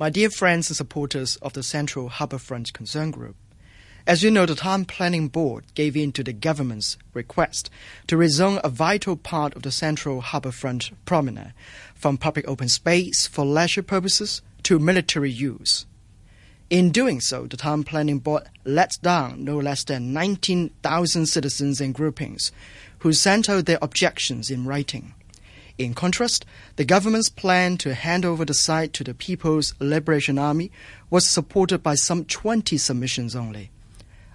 My dear friends and supporters of the Central Harbourfront Concern Group, as you know, the Town Planning Board gave in to the government's request to rezone a vital part of the Central Harbourfront promenade from public open space for leisure purposes to military use. In doing so, the Town Planning Board let down no less than 19,000 citizens and groupings who sent out their objections in writing. In contrast, the government's plan to hand over the site to the People's Liberation Army was supported by some 20 submissions only.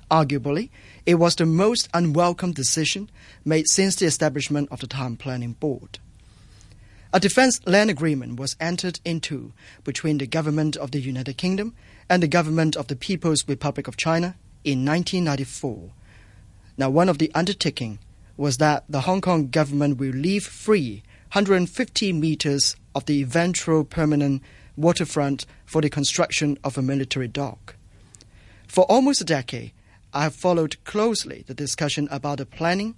Arguably, it was the most unwelcome decision made since the establishment of the Town Planning Board. A defense land agreement was entered into between the government of the United Kingdom and the government of the People's Republic of China in 1994. Now, one of the undertaking was that the Hong Kong government will leave free 150 meters of the eventual permanent waterfront for the construction of a military dock. For almost a decade, I have followed closely the discussion about the planning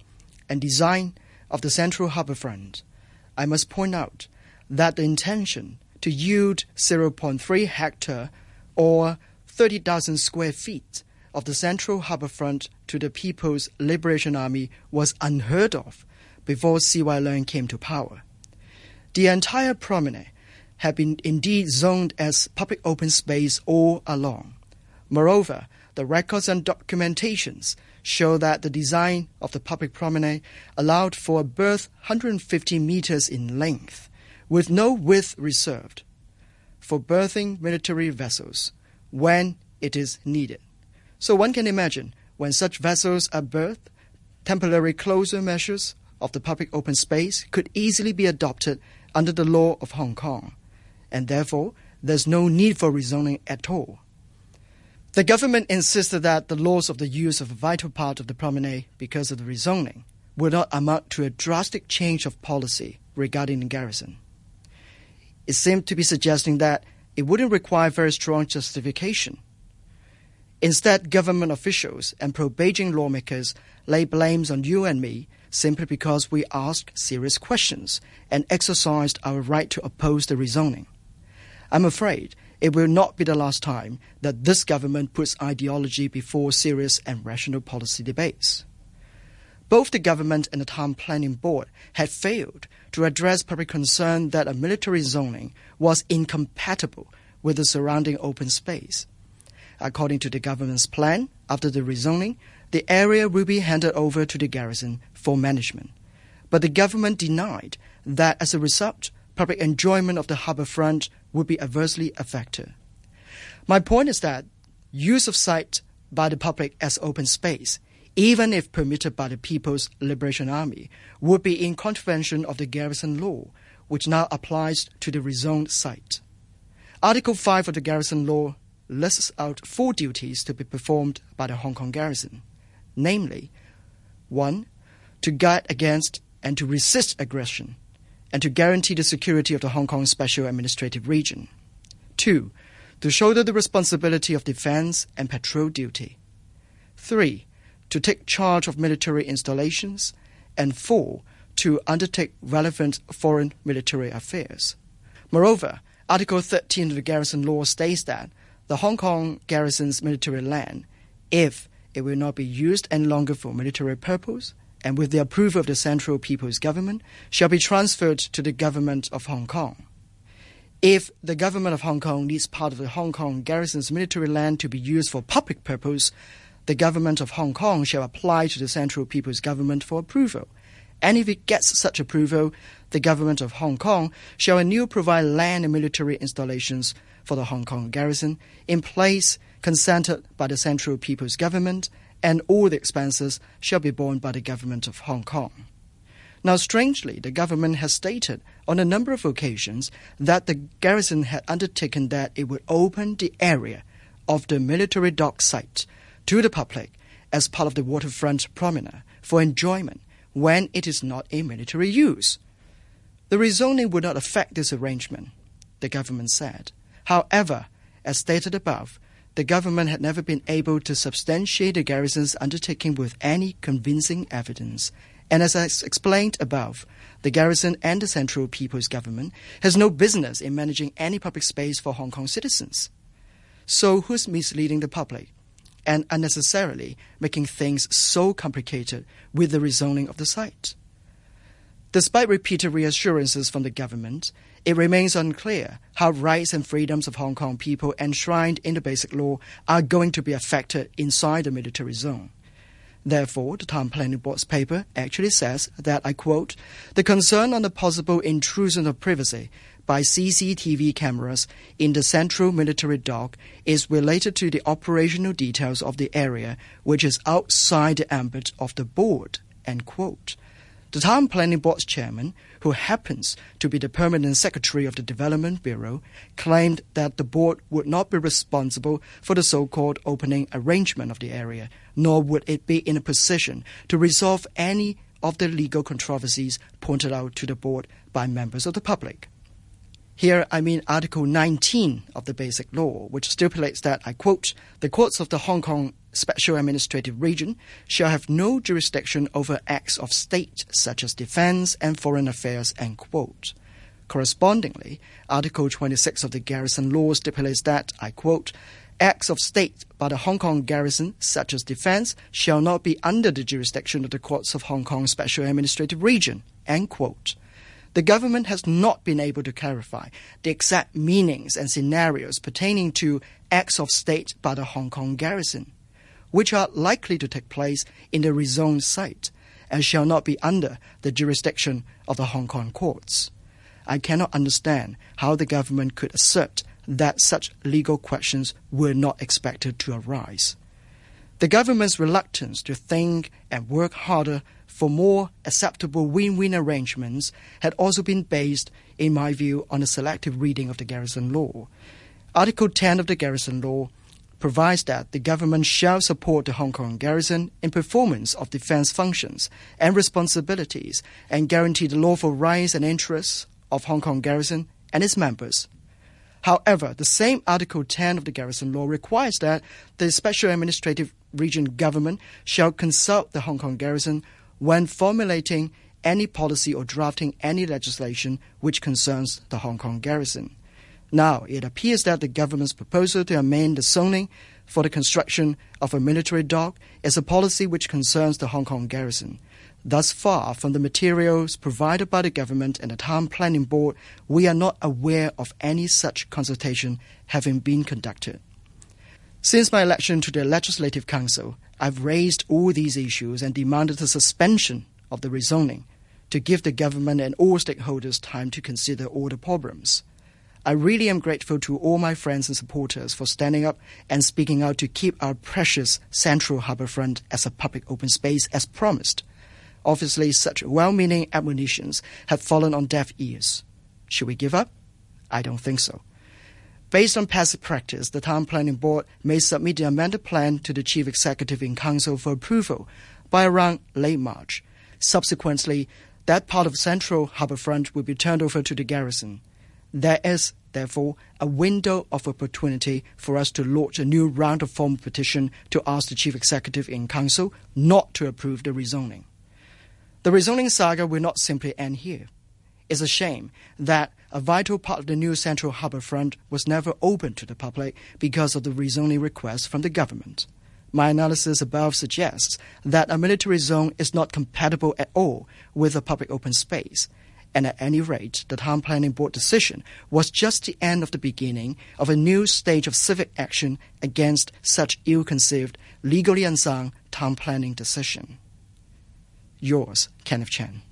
and design of the Central Harbourfront. I must point out that the intention to yield 0.3 hectare or 30,000 square feet of the Central Harbourfront to the People's Liberation Army was unheard of before C.Y. Leung came to power. The entire promenade had been indeed zoned as public open space all along. Moreover, the records and documentations show that the design of the public promenade allowed for a berth 150 meters in length, with no width reserved, for berthing military vessels when it is needed. So one can imagine when such vessels are berthed, temporary closure measures of the public open space could easily be adopted under the law of Hong Kong, and therefore there's no need for rezoning at all. The government insisted that the loss of the use of a vital part of the promenade because of the rezoning would not amount to a drastic change of policy regarding the garrison. It seemed to be suggesting that it wouldn't require very strong justification. Instead, government officials and pro Beijing lawmakers lay blames on you and me simply because we asked serious questions and exercised our right to oppose the rezoning. I'm afraid it will not be the last time that this government puts ideology before serious and rational policy debates. Both the government and the Town Planning Board had failed to address public concern that a military zoning was incompatible with the surrounding open space. According to the government's plan, after the rezoning, the area will be handed over to the garrison for management. But the government denied that as a result, public enjoyment of the harbour front would be adversely affected. My point is that use of site by the public as open space, even if permitted by the People's Liberation Army, would be in contravention of the garrison law, which now applies to the rezoned site. Article 5 of the garrison law lists out four duties to be performed by the Hong Kong garrison namely, 1. To guard against and to resist aggression, and to guarantee the security of the Hong Kong Special Administrative Region. 2. To shoulder the responsibility of defense and patrol duty. 3. To take charge of military installations. And 4. To undertake relevant foreign military affairs. Moreover, Article 13 of the Garrison Law states that the Hong Kong garrison's military land, if it will not be used any longer for military purpose, and with the approval of the Central People's Government, shall be transferred to the Government of Hong Kong. If the Government of Hong Kong needs part of the Hong Kong garrison's military land to be used for public purpose, the Government of Hong Kong shall apply to the Central People's Government for approval. And if it gets such approval, the Government of Hong Kong shall anew provide land and military installations for the Hong Kong garrison in place consented by the Central People's Government, and all the expenses shall be borne by the Government of Hong Kong. Now, strangely, the government has stated on a number of occasions that the garrison had undertaken that it would open the area of the military dock site to the public as part of the waterfront promenade for enjoyment when it is not in military use. The rezoning would not affect this arrangement, the government said. However, as stated above, the government had never been able to substantiate the garrison's undertaking with any convincing evidence, And as I explained above, the garrison and the Central People's Government has no business in managing any public space for Hong Kong citizens. So who's misleading the public and unnecessarily making things so complicated with the rezoning of the site? Despite repeated reassurances from the government, it remains unclear how rights and freedoms of Hong Kong people enshrined in the Basic Law are going to be affected inside the military zone. Therefore, the Town Planning Board's paper actually says that, I quote, the concern on the possible intrusion of privacy by CCTV cameras in the central military dock is related to the operational details of the area, which is outside the ambit of the board, end quote. The Town Planning Board's chairman, who happens to be the permanent secretary of the Development Bureau, claimed that the board would not be responsible for the so called opening arrangement of the area, nor would it be in a position to resolve any of the legal controversies pointed out to the board by members of the public. Here I mean Article 19 of the Basic Law, which stipulates that, I quote, the courts of the Hong Kong Special Administrative Region shall have no jurisdiction over acts of state such as defense and foreign affairs, end quote. Correspondingly, Article 26 of the Garrison Law stipulates that, I quote, acts of state by the Hong Kong garrison, such as defense, shall not be under the jurisdiction of the courts of Hong Kong Special Administrative Region, end quote the government has not been able to clarify the exact meanings and scenarios pertaining to acts of state by the Hong Kong garrison, which are likely to take place in the rezoned site and shall not be under the jurisdiction of the Hong Kong courts. I cannot understand how the government could assert that such legal questions were not expected to arise. The government's reluctance to think and work harder for more acceptable win-win arrangements had also been based, in my view, on a selective reading of the Garrison Law. Article 10 of the Garrison Law provides that the government shall support the Hong Kong garrison in performance of defense functions and responsibilities and guarantee the lawful rights and interests of Hong Kong garrison and its members. However, the same Article 10 of the Garrison Law requires that the Special Administrative Region government shall consult the Hong Kong garrison when formulating any policy or drafting any legislation which concerns the Hong Kong garrison. Now, it appears that the government's proposal to amend the zoning for the construction of a military dock is a policy which concerns the Hong Kong garrison. Thus far, from the materials provided by the government and the Town Planning Board, we are not aware of any such consultation having been conducted. Since my election to the Legislative Council, I've raised all these issues and demanded the suspension of the rezoning to give the government and all stakeholders time to consider all the problems. I really am grateful to all my friends and supporters for standing up and speaking out to keep our precious Central Harbourfront as a public open space as promised. Obviously, such well meaning admonitions have fallen on deaf ears. Should we give up? I don't think so. Based on past practice, the Town Planning Board may submit the amended plan to the Chief Executive in Council for approval by around late March. Subsequently, that part of Central Harbourfront will be turned over to the garrison. There is, therefore, a window of opportunity for us to launch a new round of formal petition to ask the Chief Executive in Council not to approve the rezoning. The rezoning saga will not simply end here. It's a shame that a vital part of the new Central Harbour Front was never open to the public because of the rezoning request from the government. My analysis above suggests that a military zone is not compatible at all with a public open space. And at any rate, the Town Planning Board decision was just the end of the beginning of a new stage of civic action against such ill conceived, legally unsound town planning decision. Yours, Kenneth Chan.